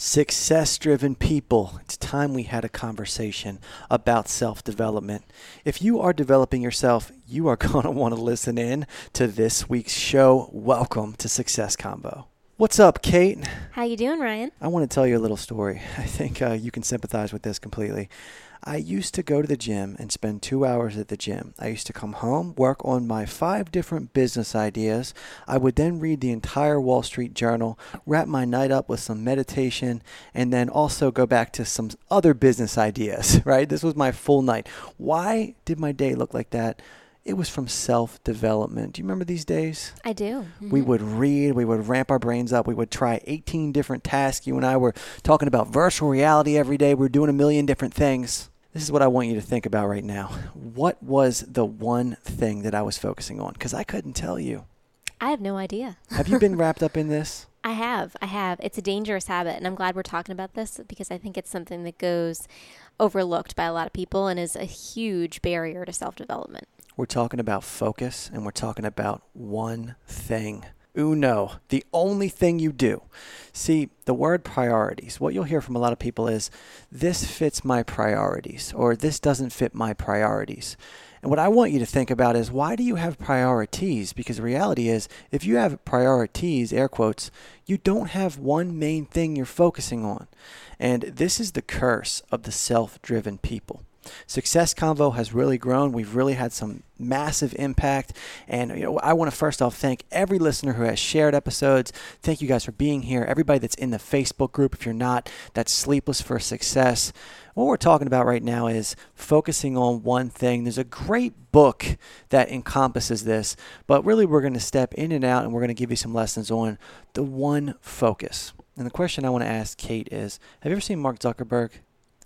Success driven people, it's time we had a conversation about self development. If you are developing yourself, you are going to want to listen in to this week's show. Welcome to Success Convo. What's up, Kate? How you doing, Ryan? I want to tell you a little story. I think uh, you can sympathize with this completely. I used to go to the gym and spend two hours at the gym. I used to come home, work on my five different business ideas. I would then read the entire Wall Street Journal, wrap my night up with some meditation, and then also go back to some other business ideas, right? This was my full night. Why did my day look like that? It was from self development. Do you remember these days? I do. Mm-hmm. We would read, we would ramp our brains up, we would try 18 different tasks. You and I were talking about virtual reality every day. We are doing a million different things. This is what I want you to think about right now. What was the one thing that I was focusing on? Because I couldn't tell you. I have no idea. have you been wrapped up in this? I have. I have. It's a dangerous habit, and I'm glad we're talking about this because I think it's something that goes overlooked by a lot of people and is a huge barrier to self development. We're talking about focus and we're talking about one thing. Uno, the only thing you do. See, the word priorities, what you'll hear from a lot of people is this fits my priorities or this doesn't fit my priorities. And what I want you to think about is why do you have priorities? Because the reality is, if you have priorities, air quotes, you don't have one main thing you're focusing on. And this is the curse of the self driven people. Success Convo has really grown. We've really had some massive impact. And you know, I want to first off thank every listener who has shared episodes. Thank you guys for being here. Everybody that's in the Facebook group, if you're not, that's Sleepless for Success. What we're talking about right now is focusing on one thing. There's a great book that encompasses this, but really we're going to step in and out and we're going to give you some lessons on the one focus. And the question I want to ask Kate is Have you ever seen Mark Zuckerberg?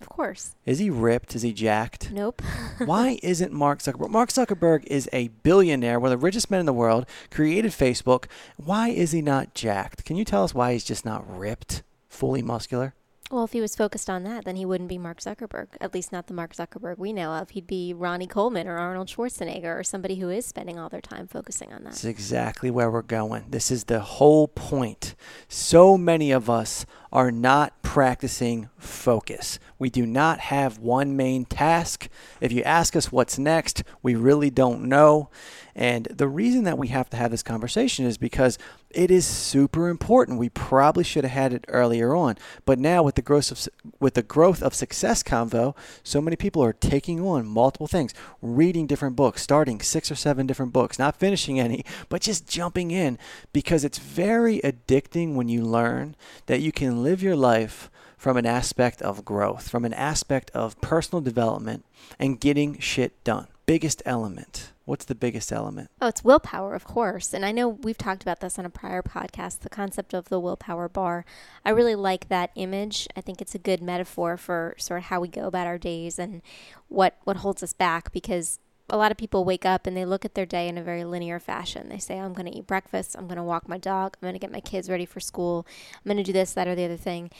Of course. Is he ripped? Is he jacked? Nope. Why isn't Mark Zuckerberg? Mark Zuckerberg is a billionaire, one of the richest men in the world, created Facebook. Why is he not jacked? Can you tell us why he's just not ripped, fully muscular? Well, if he was focused on that, then he wouldn't be Mark Zuckerberg. At least not the Mark Zuckerberg we know of. He'd be Ronnie Coleman or Arnold Schwarzenegger or somebody who is spending all their time focusing on that. That's exactly where we're going. This is the whole point. So many of us are not practicing focus. We do not have one main task. If you ask us what's next, we really don't know. And the reason that we have to have this conversation is because it is super important. We probably should have had it earlier on, but now with the growth of with the growth of Success Convo, so many people are taking on multiple things, reading different books, starting six or seven different books, not finishing any, but just jumping in because it's very addicting when you learn that you can live your life from an aspect of growth, from an aspect of personal development and getting shit done. Biggest element. What's the biggest element? Oh, it's willpower, of course. And I know we've talked about this on a prior podcast, the concept of the willpower bar. I really like that image. I think it's a good metaphor for sort of how we go about our days and what what holds us back because a lot of people wake up and they look at their day in a very linear fashion. They say, I'm going to eat breakfast, I'm going to walk my dog, I'm going to get my kids ready for school, I'm going to do this, that, or the other thing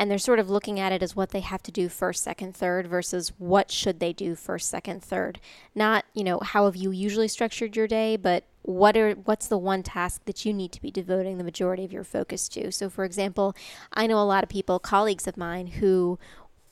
and they're sort of looking at it as what they have to do first, second, third versus what should they do first, second, third. Not, you know, how have you usually structured your day, but what are what's the one task that you need to be devoting the majority of your focus to. So for example, I know a lot of people, colleagues of mine who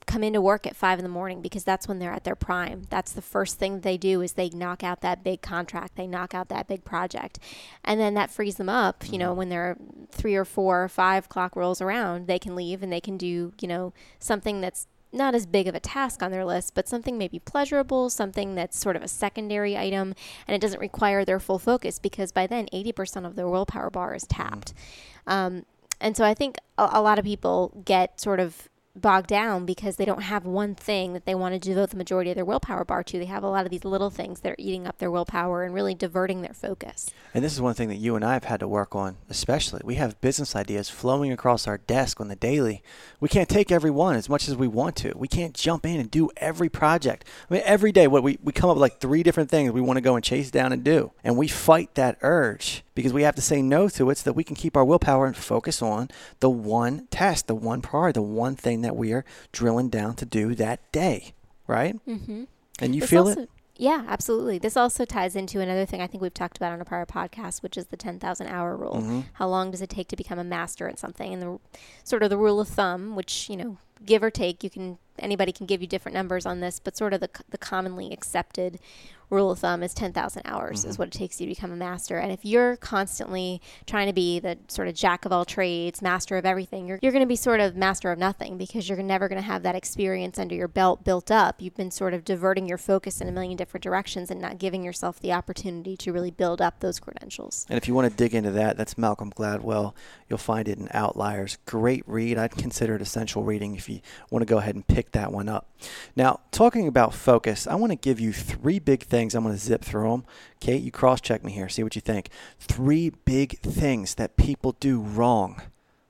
come into work at five in the morning because that's when they're at their prime. That's the first thing they do is they knock out that big contract, they knock out that big project, and then that frees them up. You know, mm-hmm. when they're three or four or five clock rolls around, they can leave and they can do you know something that's not as big of a task on their list, but something maybe pleasurable, something that's sort of a secondary item, and it doesn't require their full focus because by then 80% of their willpower bar is tapped. Mm-hmm. Um, and so I think a, a lot of people get sort of bogged down because they don't have one thing that they want to devote the majority of their willpower bar to. They have a lot of these little things that are eating up their willpower and really diverting their focus. And this is one thing that you and I have had to work on, especially. We have business ideas flowing across our desk on the daily. We can't take every one as much as we want to. We can't jump in and do every project. I mean, every day, what we, we come up with like three different things we want to go and chase down and do. And we fight that urge because we have to say no to it so that we can keep our willpower and focus on the one task, the one priority, the one thing that we are drilling down to do that day, right? Mm-hmm. And you it's feel also, it? Yeah, absolutely. This also ties into another thing I think we've talked about on a prior podcast, which is the 10,000 hour rule. Mm-hmm. How long does it take to become a master at something? And the sort of the rule of thumb, which, you know, give or take, you can anybody can give you different numbers on this, but sort of the the commonly accepted rule of thumb is 10,000 hours Mm-hmm. is what it takes you to become a master. And if you're constantly trying to be the sort of jack of all trades, master of everything, you're, you're going to be sort of master of nothing because you're never going to have that experience under your belt built up. You've been sort of diverting your focus in a million different directions and not giving yourself the opportunity to really build up those credentials. And if you want to dig into that, that's Malcolm Gladwell. You'll find it in Outliers. Great read. I'd consider it essential reading if you want to go ahead and pick that one up. Now, talking about focus, I want to give you three big things. I'm going to zip through them. Kate, you cross check me here. See what you think. Three big things that people do wrong.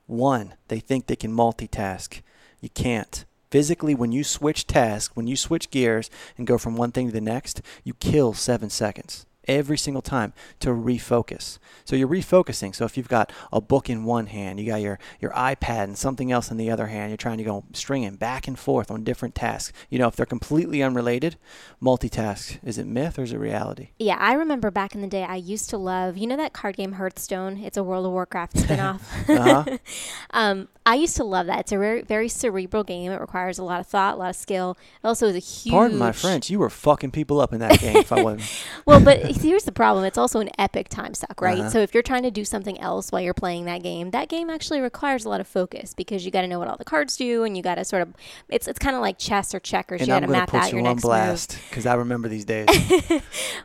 One, they think they can multitask. You can't. Physically, when you switch tasks, when you switch gears and go from one thing to the next, you kill seven seconds every single time to refocus. So you're refocusing. So if you've got a book in one hand, you got your, your iPad and something else in the other hand, you're trying to go stringing back and forth on different tasks. You know, if they're completely unrelated, multitask. Is it myth or is it reality? Yeah, I remember back in the day, I used to love, you know, that card game Hearthstone? It's a World of Warcraft spinoff. Uh-huh. um, I used to love that. It's a very, very cerebral game. It requires a lot of thought, a lot of skill. It also is a huge. Pardon my French. You were fucking people up in that game if I wasn't. well, but here's the problem. It's also an epic time suck, right? Uh-huh. So if you're trying to do something else while you're playing that game, that game actually requires a lot of focus because you got to know what all the cards do, and you got to sort of. It's it's kind of like chess or checkers. And you got to map put out you your on next blast because I remember these days.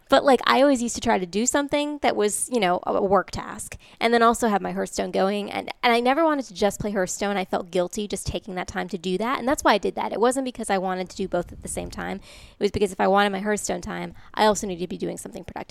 But like I always used to try to do something that was, you know, a work task and then also have my Hearthstone going and and I never wanted to just play Hearthstone. I felt guilty just taking that time to do that. And that's why I did that. It wasn't because I wanted to do both at the same time. It was because if I wanted my Hearthstone time, I also needed to be doing something productive.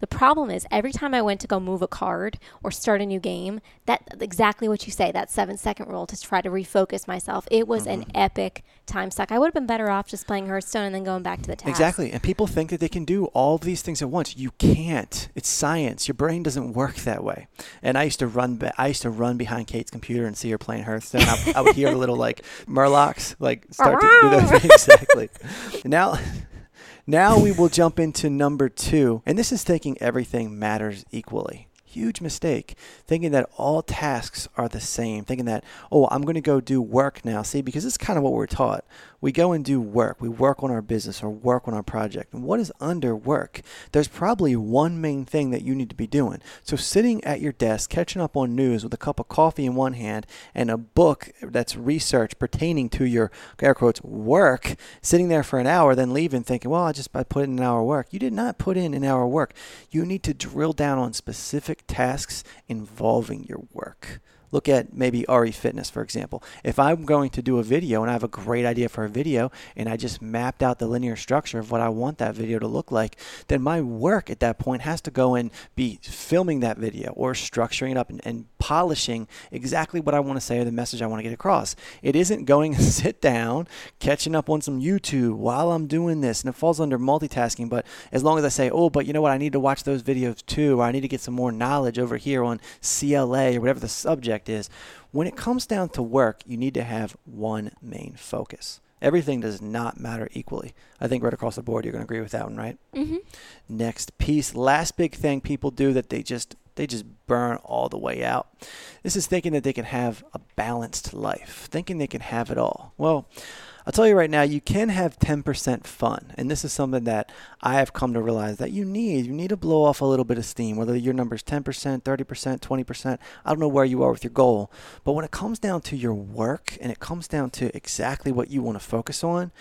The problem is every time I went to go move a card or start a new game, that exactly what you say, that 7 second rule to try to refocus myself. It was an mm-hmm. epic time suck. I would have been better off just playing Hearthstone and then going back to the task. Exactly. And people think that they can do all of these things at once. You can't. It's science. Your brain doesn't work that way. And I used to run I used to run behind Kate's computer and see her playing Hearthstone. I, I would hear little like murlocs like start to do those things. exactly. Now now we will jump into number 2. And this is thinking everything matters equally. Huge mistake. Thinking that all tasks are the same. Thinking that, oh, I'm going to go do work now. See, because it's kind of what we're taught. We go and do work. We work on our business or work on our project. And what is under work? There's probably one main thing that you need to be doing. So, sitting at your desk, catching up on news with a cup of coffee in one hand and a book that's research pertaining to your air quotes work, sitting there for an hour, then leaving thinking, well, I just I put in an hour work. You did not put in an hour work. You need to drill down on specific tasks involving your work. Look at maybe RE Fitness, for example. If I'm going to do a video and I have a great idea for a video and I just mapped out the linear structure of what I want that video to look like, then my work at that point has to go and be filming that video or structuring it up and, and polishing exactly what I want to say or the message I want to get across. It isn't going to sit down, catching up on some YouTube while I'm doing this. And it falls under multitasking. But as long as I say, oh, but you know what, I need to watch those videos too, or I need to get some more knowledge over here on CLA or whatever the subject is. When it comes down to work, you need to have one main focus. Everything does not matter equally. I think right across the board, you're going to agree with that one, right? Mm-hmm. Next piece, last big thing people do that they just they just burn all the way out. This is thinking that they can have a balanced life, thinking they can have it all. Well, I'll tell you right now, you can have 10% fun. And this is something that I have come to realize that you need. You need to blow off a little bit of steam, whether your number is 10%, 30%, 20%. I don't know where you are with your goal. But when it comes down to your work and it comes down to exactly what you want to focus on,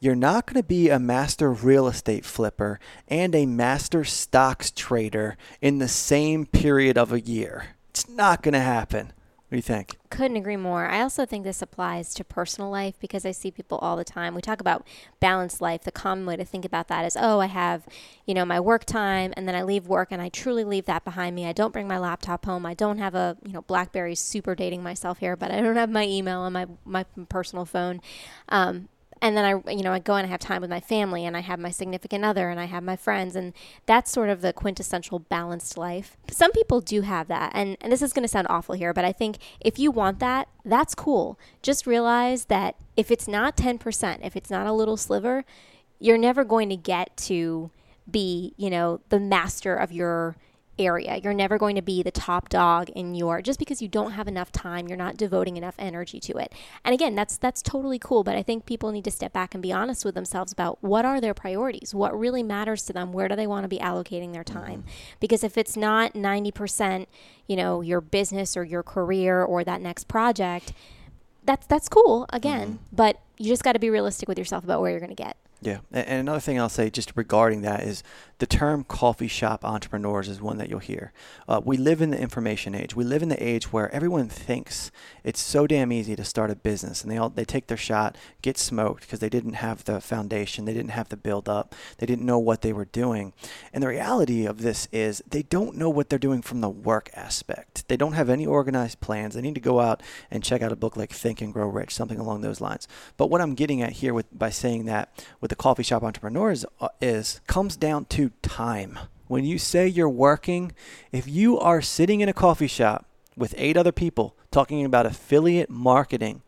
you're not going to be a master real estate flipper and a master stocks trader in the same period of a year. It's not going to happen. Do you think? Couldn't agree more. I also think this applies to personal life because I see people all the time. We talk about balanced life. The common way to think about that is, oh, I have, you know, my work time and then I leave work and I truly leave that behind me. I don't bring my laptop home. I don't have a, you know, BlackBerry super dating myself here, but I don't have my email on my my personal phone. Um, and then I, you know, I go and I have time with my family, and I have my significant other, and I have my friends, and that's sort of the quintessential balanced life. Some people do have that, and and this is going to sound awful here, but I think if you want that, that's cool. Just realize that if it's not ten percent, if it's not a little sliver, you're never going to get to be, you know, the master of your area. You're never going to be the top dog in your just because you don't have enough time, you're not devoting enough energy to it. And again, that's that's totally cool, but I think people need to step back and be honest with themselves about what are their priorities? What really matters to them? Where do they want to be allocating their time? Mm-hmm. Because if it's not 90%, you know, your business or your career or that next project, that's that's cool again, mm-hmm. but you just got to be realistic with yourself about where you're going to get. Yeah, and another thing I'll say just regarding that is the term coffee shop entrepreneurs is one that you'll hear. Uh, we live in the information age. We live in the age where everyone thinks it's so damn easy to start a business, and they all they take their shot, get smoked because they didn't have the foundation, they didn't have the build up, they didn't know what they were doing. And the reality of this is they don't know what they're doing from the work aspect. They don't have any organized plans. They need to go out and check out a book like Think and Grow Rich, something along those lines. But what I'm getting at here with by saying that with the coffee shop entrepreneurs uh, is comes down to time. When you say you're working, if you are sitting in a coffee shop with eight other people talking about affiliate marketing,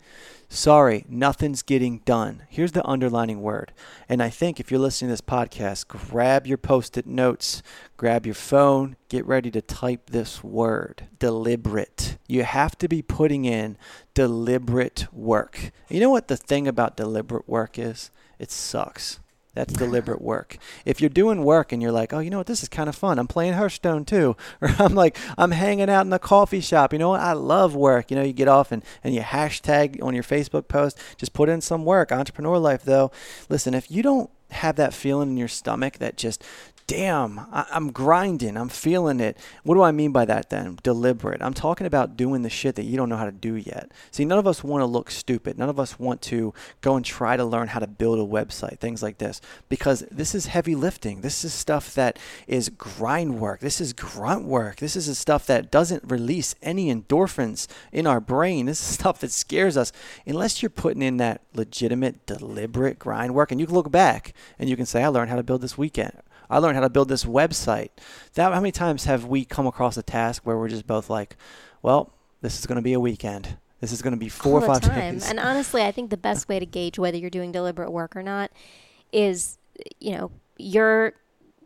sorry, nothing's getting done. Here's the underlining word. And I think if you're listening to this podcast, grab your post it notes, grab your phone, get ready to type this word deliberate. You have to be putting in deliberate work. You know what the thing about deliberate work is? It sucks. That's deliberate work. If you're doing work and you're like, oh, you know what, this is kind of fun. I'm playing Hearthstone too. Or I'm like, I'm hanging out in the coffee shop. You know what? I love work. You know, you get off and, and you hashtag on your Facebook post, just put in some work. Entrepreneur life, though. Listen, if you don't have that feeling in your stomach that just damn, I, am grinding, I'm feeling it. What do I mean by that then? Deliberate. I'm talking about doing the shit that you don't know how to do yet. See, none of us want to look stupid. None of us want to go and try to learn how to build a website, things like this, because this is heavy lifting. This is stuff that is grind work. This is grunt work. This is stuff that doesn't release any endorphins in our brain. This is stuff that scares us. Unless you're putting in that legitimate, deliberate grind work, and you can look back and you can say, I learned how to build this weekend I learned how to build this website. That how many times have we come across a task where we're just both like, well, this is going to be a weekend. This is going to be four All or five time. days. And honestly, I think the best way to gauge whether you're doing deliberate work or not is, you know, your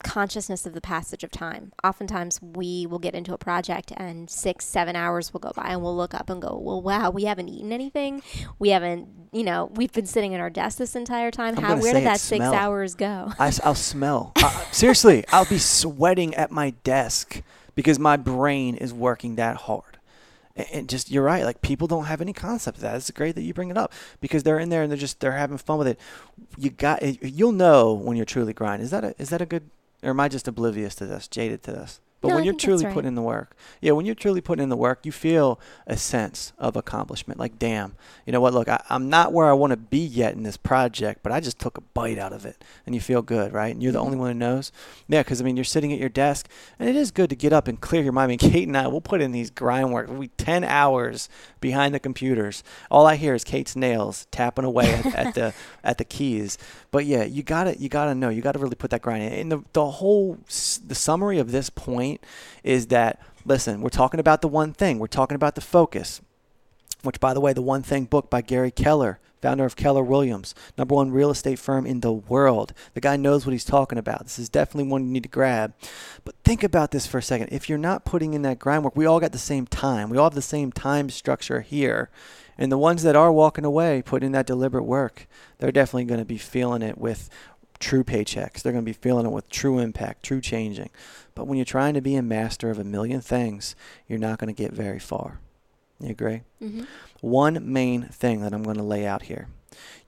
consciousness of the passage of time. Oftentimes, we will get into a project and six, seven hours will go by, and we'll look up and go, Well, wow, we haven't eaten anything. We haven't, you know, we've been sitting at our desk this entire time. I'm How, where did that six hours go? I, will smell. uh, seriously, I'll be sweating at my desk because my brain is working that hard and just you're right like people don't have any concept of that it's great that you bring it up because they're in there and they're just they're having fun with it you got you'll know when you're truly grinding is that a is that a good or am I just oblivious to this, jaded to this? But no, when you're truly right. putting in the work, yeah, when you're truly putting in the work, you feel a sense of accomplishment. Like, damn, you know what? Look, I, am not where I want to be yet in this project, but I just took a bite out of it, and you feel good, right? And you're the mm-hmm. only one who knows. Yeah, because I mean, you're sitting at your desk, and it is good to get up and clear your mind. I mean, Kate and I, we'll put in these grind work. We'll be ten hours behind the computers. All I hear is Kate's nails tapping away at, at the at the keys. But yeah, you gotta you gotta know. You gotta really put that grind in. And the the whole the summary of this point is that listen, we're talking about the one thing. We're talking about the focus. Which, by the way, the one thing book by Gary Keller, founder of Keller Williams, number one real estate firm in the world. The guy knows what he's talking about. This is definitely one you need to grab. But think about this for a second. If you're not putting in that groundwork, we all got the same time. We all have the same time structure here. And the ones that are walking away, putting in that deliberate work, they're definitely going to be feeling it with true paychecks. They're going to be feeling it with true impact, true changing. But when you're trying to be a master of a million things, you're not going to get very far. You agree? Mm-hmm. One main thing that I'm going to lay out here.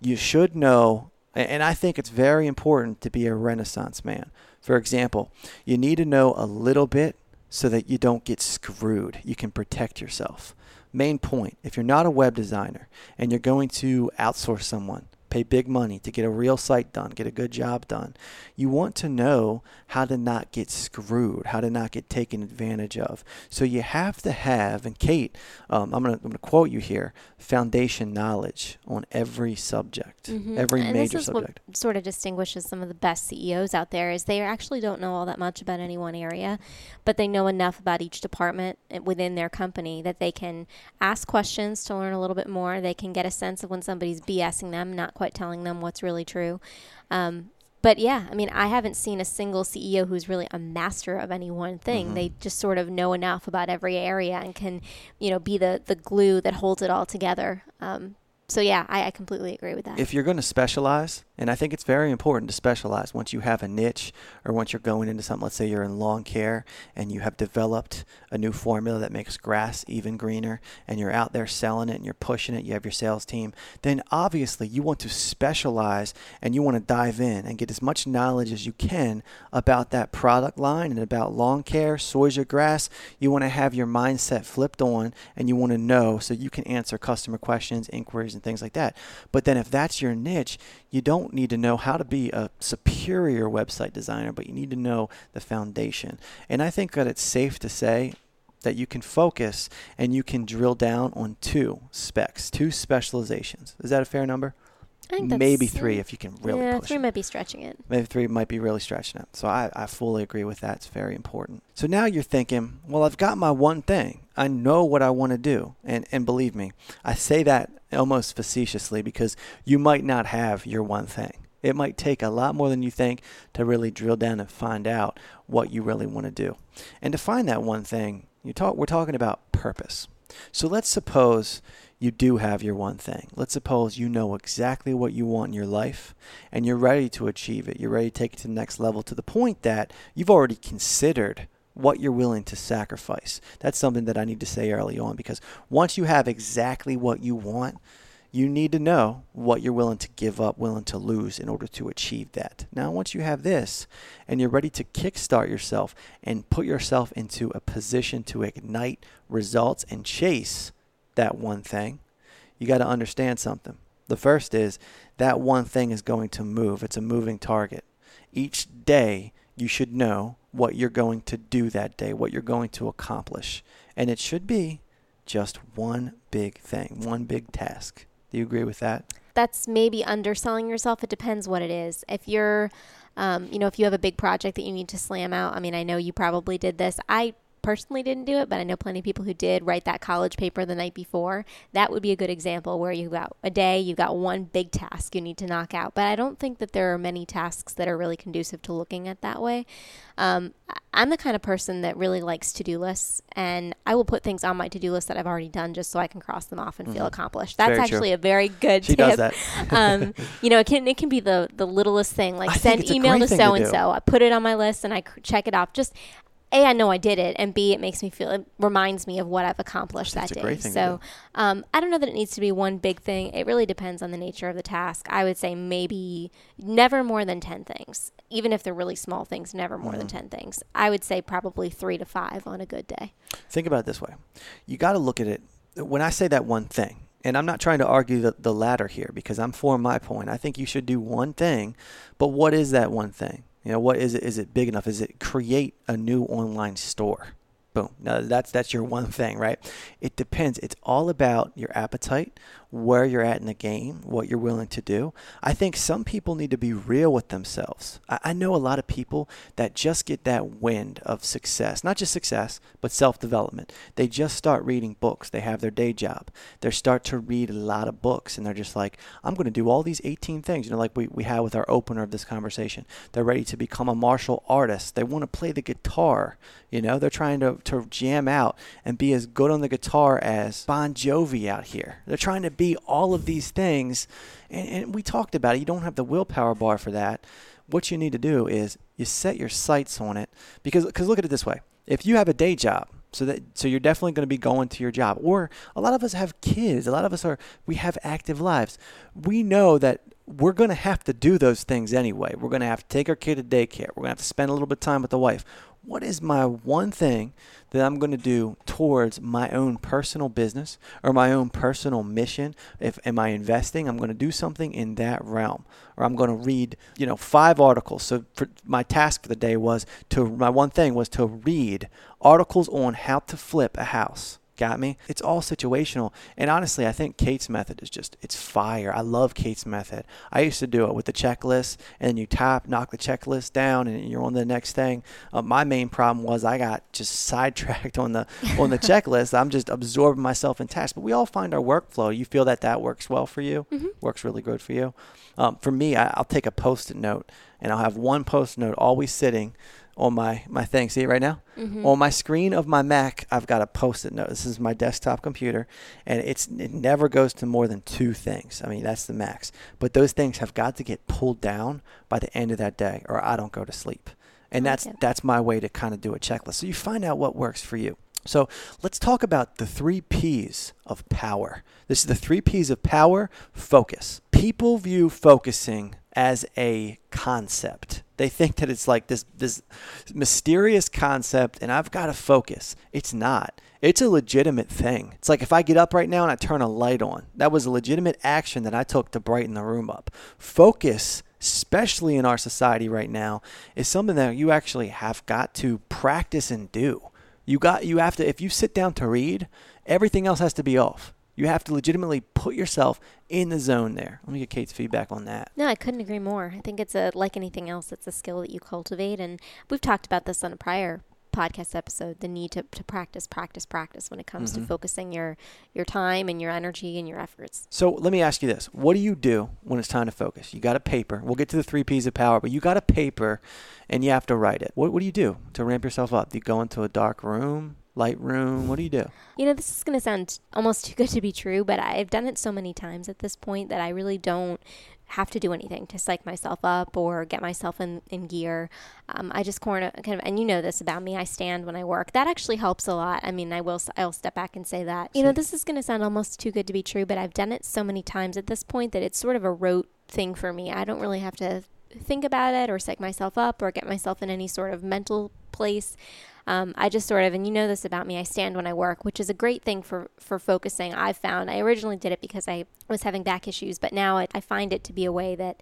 You should know, and I think it's very important to be a renaissance man. For example, you need to know a little bit so that you don't get screwed. You can protect yourself. Main point if you're not a web designer and you're going to outsource someone, pay big money to get a real site done, get a good job done. You want to know how to not get screwed, how to not get taken advantage of. So you have to have, and Kate, um, I'm going to quote you here, foundation knowledge on every subject, mm-hmm. every and major subject. What sort of distinguishes some of the best CEOs out there is they actually don't know all that much about any one area, but they know enough about each department eh, within their company that they can ask questions to learn a little bit more. They can get a sense of when somebody's BSing them, not quite telling them what's really true. Um, but yeah, I mean, I haven't seen a single CEO who's really a master of any one thing. Mm-hmm. They just sort of know enough about every area and can, you know, be the the glue that holds it all together. Um, so yeah, I, I completely agree with that. If you're going to specialize, and I think it's very important to specialize once you have a niche or once you're going into something, let's say you're in lawn care and you have developed a new formula that makes grass even greener and you're out there selling it and you're pushing it, you have your sales team, then obviously you want to specialize and you want to dive in and get as much knowledge as you can about that product line and about lawn care, Zoysia grass. You want to have your mindset flipped on and you want to know so you can answer customer questions, inquiries, things like that. But then if that's your niche, you don't need to know how to be a superior website designer, but you need to know the foundation. And I think that it's safe to say that you can focus and you can drill down on two specs, two specializations. Is that a fair number? I think that's, Maybe three if you can really yeah, push three it. might be stretching it. Maybe three might be really stretching it. So I, I fully agree with that. It's very important. So now you're thinking, well, I've got my one thing. I know what I want to do. And, and believe me, I say that almost facetiously because you might not have your one thing. It might take a lot more than you think to really drill down and find out what you really want to do. And to find that one thing, you talk, we're talking about purpose. So let's suppose you do have your one thing. Let's suppose you know exactly what you want in your life and you're ready to achieve it. You're ready to take it to the next level to the point that you've already considered what you're willing to sacrifice. That's something that I need to say early on because once you have exactly what you want, you need to know what you're willing to give up, willing to lose in order to achieve that. Now, once you have this and you're ready to kickstart yourself and put yourself into a position to ignite results and chase that one thing, you got to understand something. The first is that one thing is going to move, it's a moving target. Each day, you should know what you're going to do that day, what you're going to accomplish. And it should be just one big thing, one big task. Do you agree with that? That's maybe underselling yourself. It depends what it is. If you're, um, you know, if you have a big project that you need to slam out, I mean, I know you probably did this. I personally didn't do it, but I know plenty of people who did write that college paper the night before. That would be a good example where you've got a day, you've got one big task you need to knock out. But I don't think that there are many tasks that are really conducive to looking at that way. Um, I'm the kind of person that really likes to do lists, and I will put things on my to do list that I've already done just so I can cross them off and mm-hmm. feel accomplished. That's very actually true. a very good she tip. does that. um, you know, it can it can be the the littlest thing, like I send email to so and so. I put it on my list and I check it off. Just a, I know I did it, and B, it makes me feel, it reminds me of what I've accomplished That's that day. great thing to so, um, I don't know that it needs to be one big thing. It really depends on the nature of the task. I would say maybe never more than 10 things. Even if they're really small things, never more than Mm-hmm. 10 things. I would say probably three to five on a good day. Think about it this way. You got to look at it. When I say that one thing, and I'm not trying to argue the, the latter here because I'm for my point. I think you should do one thing, but what is that one thing? You know, what is it? Is it big enough? Is it create a new online store? Boom. Now that's that's your one thing, right? It depends. It's all about your appetite, where you're at in the game, what you're willing to do. I think some people need to be real with themselves. I, I know a lot of people that just get that wind of success, not just success, but self development. They just start reading books. They have their day job. They start to read a lot of books and they're just like, I'm going to do all these 18 things, you know, like we, we had with our opener of this conversation. They're ready to become a martial artist. They want to play the guitar. You know, they're trying to, to jam out and be as good on the guitar as Bon Jovi out here. They're trying to be all of these things. And, and we talked about it. You don't have the willpower bar for that. What you need to do is you set your sights on it because cause look at it this way. If you have a day job, so that so you're definitely going to be going to your job or a lot of us have kids a lot of us are we have active lives we know that we're going to have to do those things anyway we're going to have to take our kid to daycare we're going to have to spend a little bit of time with the wife what is my one thing that I'm going to do towards my own personal business or my own personal mission? If am I investing, I'm going to do something in that realm, or I'm going to read, you know, five articles. So for my task for the day was to my one thing was to read articles on how to flip a house. Got me. It's all situational. And honestly, I think Kate's method is just, it's fire. I love Kate's method. I used to do it with the checklist, and then you tap, knock the checklist down, and you're on the next thing. Uh, my main problem was I got just sidetracked on the on the checklist. I'm just absorbing myself in tasks. But we all find our workflow. You feel that that works well for you, Mm-hmm. works really good for you. Um, for me, I, I'll take a post-it note, and I'll have one post-it note always sitting on my my thing. See it right now? Mm-hmm. On my screen of my Mac, I've got a post-it note. This is my desktop computer, and it's it never goes to more than two things. I mean, that's the max. But those things have got to get pulled down by the end of that day, or I don't go to sleep. And that's Okay. that's my way to kind of do a checklist. So you find out what works for you. So let's talk about the three P's of power. This is the three P's of power. Focus. People view focusing as a concept. They think that it's like this this mysterious concept and I've got to focus. It's not. It's a legitimate thing. It's like if I get up right now and I turn a light on. That was a legitimate action that I took to brighten the room up. Focus, especially in our society right now, is something that you actually have got to practice and do. You got you have to if you sit down to read, everything else has to be off. You have to legitimately put yourself in the zone there. Let me get Kate's feedback on that. No, I couldn't agree more. I think it's a like anything else, it's a skill that you cultivate, and we've talked about this on a prior podcast episode. The need to, to practice, practice, practice when it comes Mhm. to focusing your your time and your energy and your efforts. So let me ask you this. What do you do when it's time to focus? You got a paper. We'll get to the three P's of power, but you got a paper and you have to write it. What, what do you do to ramp yourself up? Do you go into a dark room, light room? What do you do? You know, this is going to sound almost too good to be true, but I've done it so many times at this point that I really don't have to do anything to psych myself up or get myself in, in gear. Um, I just kind of, kind of, and you know this about me, I stand when I work. That actually helps a lot. I mean, I will, I'll step back and say that. You know, this is going to sound almost too good to be true, but I've done it so many times at this point that it's sort of a rote thing for me. I don't really have to think about it or psych myself up or get myself in any sort of mental place. Um, I just sort of, and you know this about me, I stand when I work, which is a great thing for, for focusing. I've found I originally did it because I was having back issues, but now it, I find it to be a way that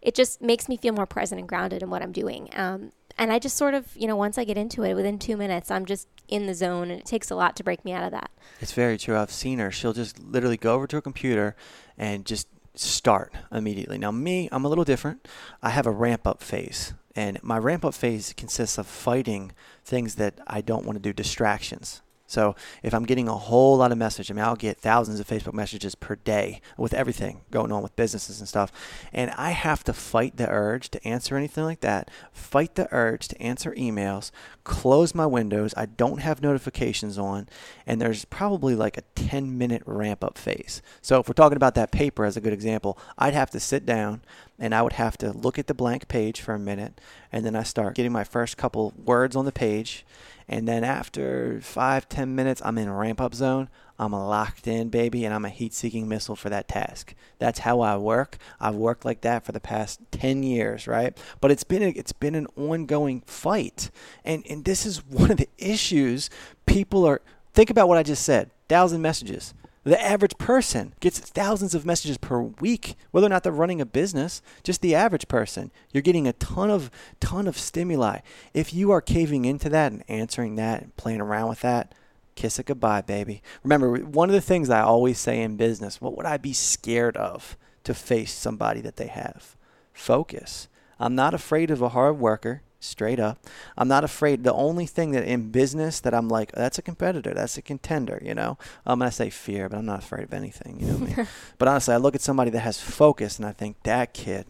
it just makes me feel more present and grounded in what I'm doing. Um, and I just sort of, you know, once I get into it, within two minutes, I'm just in the zone, and it takes a lot to break me out of that. It's very true. I've seen her. She'll just literally go over to her computer and just start immediately. Now, me, I'm a little different. I have a ramp up phase. And my ramp up phase consists of fighting things that I don't want to do, distractions. So if I'm getting a whole lot of message, I mean, I'll get thousands of Facebook messages per day with everything going on with businesses and stuff. And I have to fight the urge to answer anything like that, fight the urge to answer emails, close my windows. I don't have notifications on, and there's probably like a 10 minute ramp up phase. So if we're talking about that paper as a good example, I'd have to sit down and I would have to look at the blank page for a minute, and then I start getting my first couple words on the page. And then after five, ten minutes, I'm in ramp up zone. I'm a locked in, baby, and I'm a heat seeking missile for that task. That's how I work. I've worked like that for the past 10 years, right? But it's been a, it's been an ongoing fight. And and this is one of the issues people are think about what I just said. 1000 messages. The average person gets thousands of messages per week, whether or not they're running a business. Just the average person, you're getting a ton of ton of stimuli. If you are caving into that and answering that and playing around with that, kiss it goodbye, baby. Remember, one of the things I always say in business: what would I be scared of to face somebody that they have? Focus. I'm not afraid of a hard worker straight up. I'm not afraid. The only thing that in business that I'm like, that's a competitor, that's a contender, you know. Um, I'm gonna say fear, but I'm not afraid of anything, you know I mean? But honestly, I look at somebody that has focus, and I think that kid,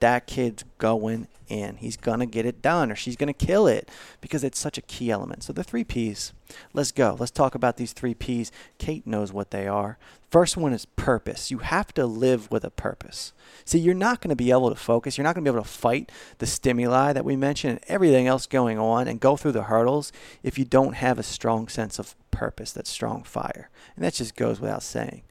that kid's going in. He's gonna get it done, or she's gonna kill it, because it's such a key element. So the three P's. Let's go. Let's talk about these three P's. Kate knows what they are. First one is purpose. You have to live with a purpose. See, you're not going to be able to focus. You're not going to be able to fight the stimuli that we mentioned and everything else going on and go through the hurdles if you don't have a strong sense of purpose, that strong fire. And that just goes without saying.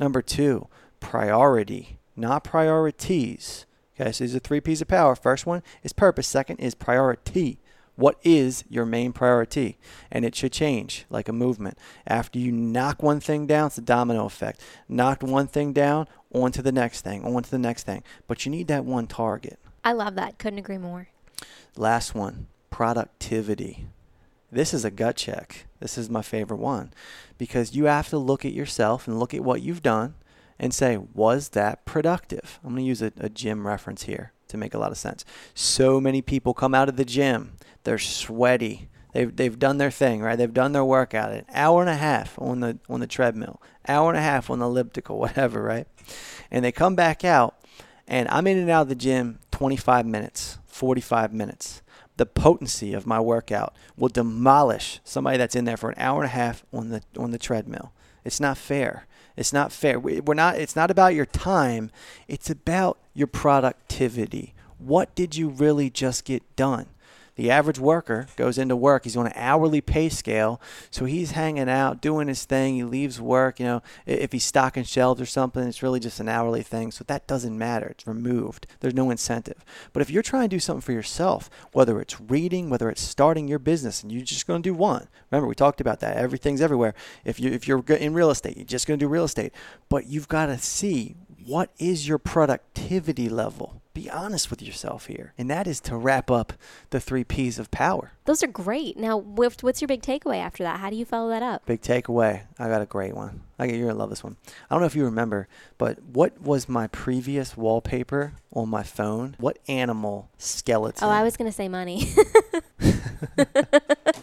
Number two, priority, not priorities. Okay, so these are three P's of power. First one is purpose. Second is priority. What is your main priority? And it should change like a movement. After you knock one thing down, it's a domino effect. Knocked one thing down, on to the next thing, on to the next thing. But you need that one target. I love that. Couldn't agree more. Last one productivity. This is a gut check. This is my favorite one because you have to look at yourself and look at what you've done and say, was that productive? I'm going to use a, a gym reference here to make a lot of sense. So many people come out of the gym, they're sweaty. They've, they've done their thing, right? They've done their workout, an hour and a half on the on the treadmill, hour and a half on the elliptical, whatever, right? And they come back out, and I'm in and out of the gym 25 minutes, 45 minutes. The potency of my workout will demolish somebody that's in there for an hour and a half on the on the treadmill. It's not fair. It's not fair. We're not. It's not about your time. It's about your productivity. What did you really just get done? The average worker goes into work. He's on an hourly pay scale, so he's hanging out, doing his thing. He leaves work. You know, if he's stocking shelves or something, it's really just an hourly thing. So that doesn't matter. It's removed. There's no incentive. But if you're trying to do something for yourself, whether it's reading, whether it's starting your business, and you're just going to do one. Remember, we talked about that. Everything's everywhere. If you if you're in real estate, you're just going to do real estate. But you've got to see what is your productivity level be honest with yourself here. And that is to wrap up the three P's of power. Those are great. Now, what's your big takeaway after that? How do you follow that up? Big takeaway. I got a great one. I you're going to love this one. I don't know if you remember, but what was my previous wallpaper on my phone? What animal skeleton? Oh, I was going to say money.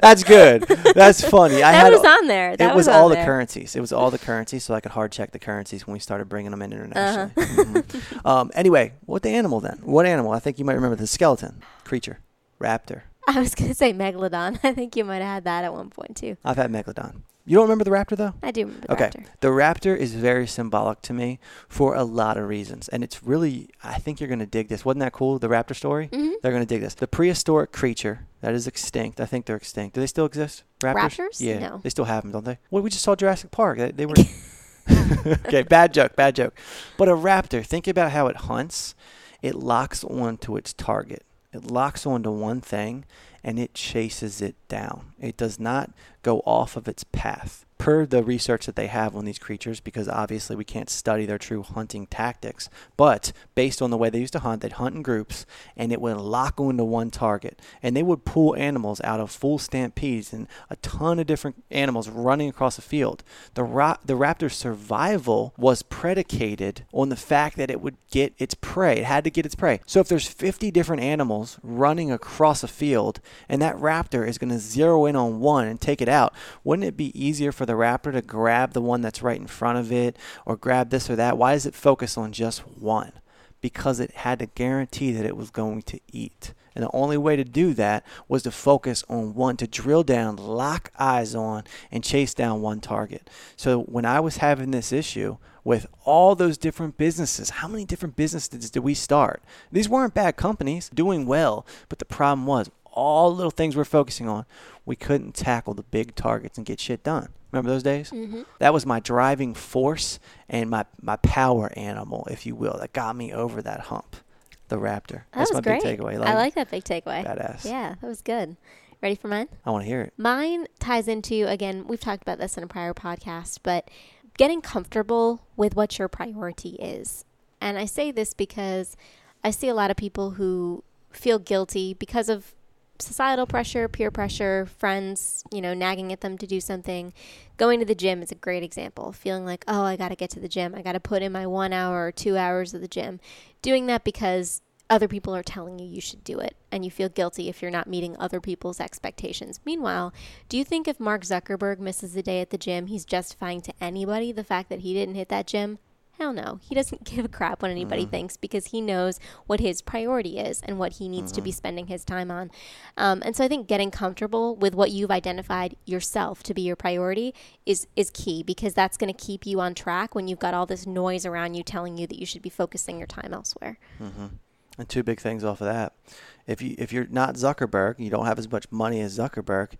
That's good. That's funny. I that had, was on there. That it was, was all the currencies. It was all the currencies, so I could hard check the currencies when we started bringing them in internationally. Uh-huh. mm-hmm. um, anyway, what the animal then? What animal? I think you might remember the skeleton creature, raptor. I was gonna say megalodon. I think you might have had that at one point too. I've had megalodon. You don't remember the raptor though? I do remember the okay. raptor. The raptor is very symbolic to me for a lot of reasons. And it's really I think you're gonna dig this. Wasn't that cool, the raptor story? Mm-hmm. They're gonna dig this. The prehistoric creature that is extinct. I think they're extinct. Do they still exist? Raptors? Raptors? Yeah. No. They still have them, don't they? Well, we just saw Jurassic Park. They, they were Okay, bad joke, bad joke. But a raptor, think about how it hunts. It locks onto its target. It locks onto one thing and it chases it down. It does not go off of its path per the research that they have on these creatures, because obviously we can't study their true hunting tactics, but based on the way they used to hunt, they'd hunt in groups and it would lock onto one target. And they would pull animals out of full stampedes and a ton of different animals running across a field. The, ra- the raptor's survival was predicated on the fact that it would get its prey. It had to get its prey. So if there's 50 different animals running across a field and that raptor is going to zero in on one and take it out, wouldn't it be easier for the the raptor to grab the one that's right in front of it or grab this or that? Why does it focus on just one? Because it had to guarantee that it was going to eat. And the only way to do that was to focus on one, to drill down, lock eyes on, and chase down one target. So when I was having this issue with all those different businesses, how many different businesses did we start? These weren't bad companies doing well, but the problem was all the little things we're focusing on, we couldn't tackle the big targets and get shit done. Remember those days? Mm-hmm. That was my driving force and my, my power animal, if you will, that got me over that hump. The raptor. That That's my great. big takeaway. Like, I like that big takeaway. Badass. Yeah, that was good. Ready for mine? I want to hear it. Mine ties into, again, we've talked about this in a prior podcast, but getting comfortable with what your priority is. And I say this because I see a lot of people who feel guilty because of societal pressure, peer pressure, friends, you know, nagging at them to do something. Going to the gym is a great example. Feeling like, oh, I got to get to the gym. I got to put in my one hour or two hours of the gym. Doing that because other people are telling you you should do it and you feel guilty if you're not meeting other people's expectations. Meanwhile, do you think if Mark Zuckerberg misses a day at the gym, he's justifying to anybody the fact that he didn't hit that gym? Hell no. He doesn't give a crap what anybody mm-hmm. thinks because he knows what his priority is and what he needs mm-hmm. to be spending his time on. Um, and so I think getting comfortable with what you've identified yourself to be your priority is is key because that's going to keep you on track when you've got all this noise around you telling you that you should be focusing your time elsewhere. Mm-hmm. And two big things off of that. If you if you're not Zuckerberg, you don't have as much money as Zuckerberg.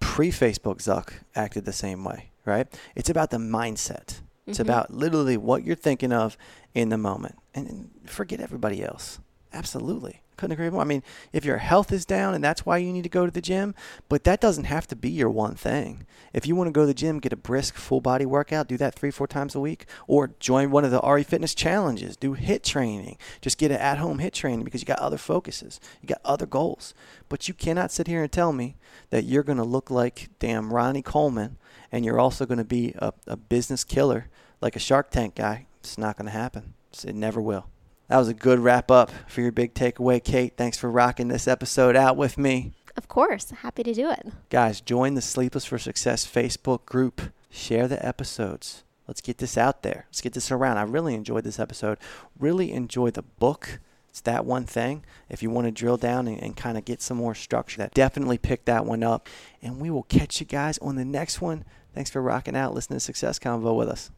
Pre Facebook Zuck acted the same way, right? It's about the mindset it's mm-hmm. about literally what you're thinking of in the moment. And forget everybody else. Absolutely. Couldn't agree more. I mean, if your health is down and that's why you need to go to the gym, but that doesn't have to be your one thing. If you want to go to the gym, get a brisk full body workout, do that three, four times a week, or join one of the RE Fitness challenges, do HIT training. Just get an at home HIT training because you got other focuses, you got other goals. But you cannot sit here and tell me that you're going to look like damn Ronnie Coleman and you're also going to be a, a business killer like a Shark Tank guy. It's not going to happen. It never will. That was a good wrap up for your big takeaway, Kate. Thanks for rocking this episode out with me. Of course, happy to do it. Guys, join the Sleepless for Success Facebook group. Share the episodes. Let's get this out there. Let's get this around. I really enjoyed this episode. Really enjoyed the book. It's that one thing. If you want to drill down and, and kind of get some more structure, that definitely pick that one up. And we will catch you guys on the next one. Thanks for rocking out, listening to Success Convo with us.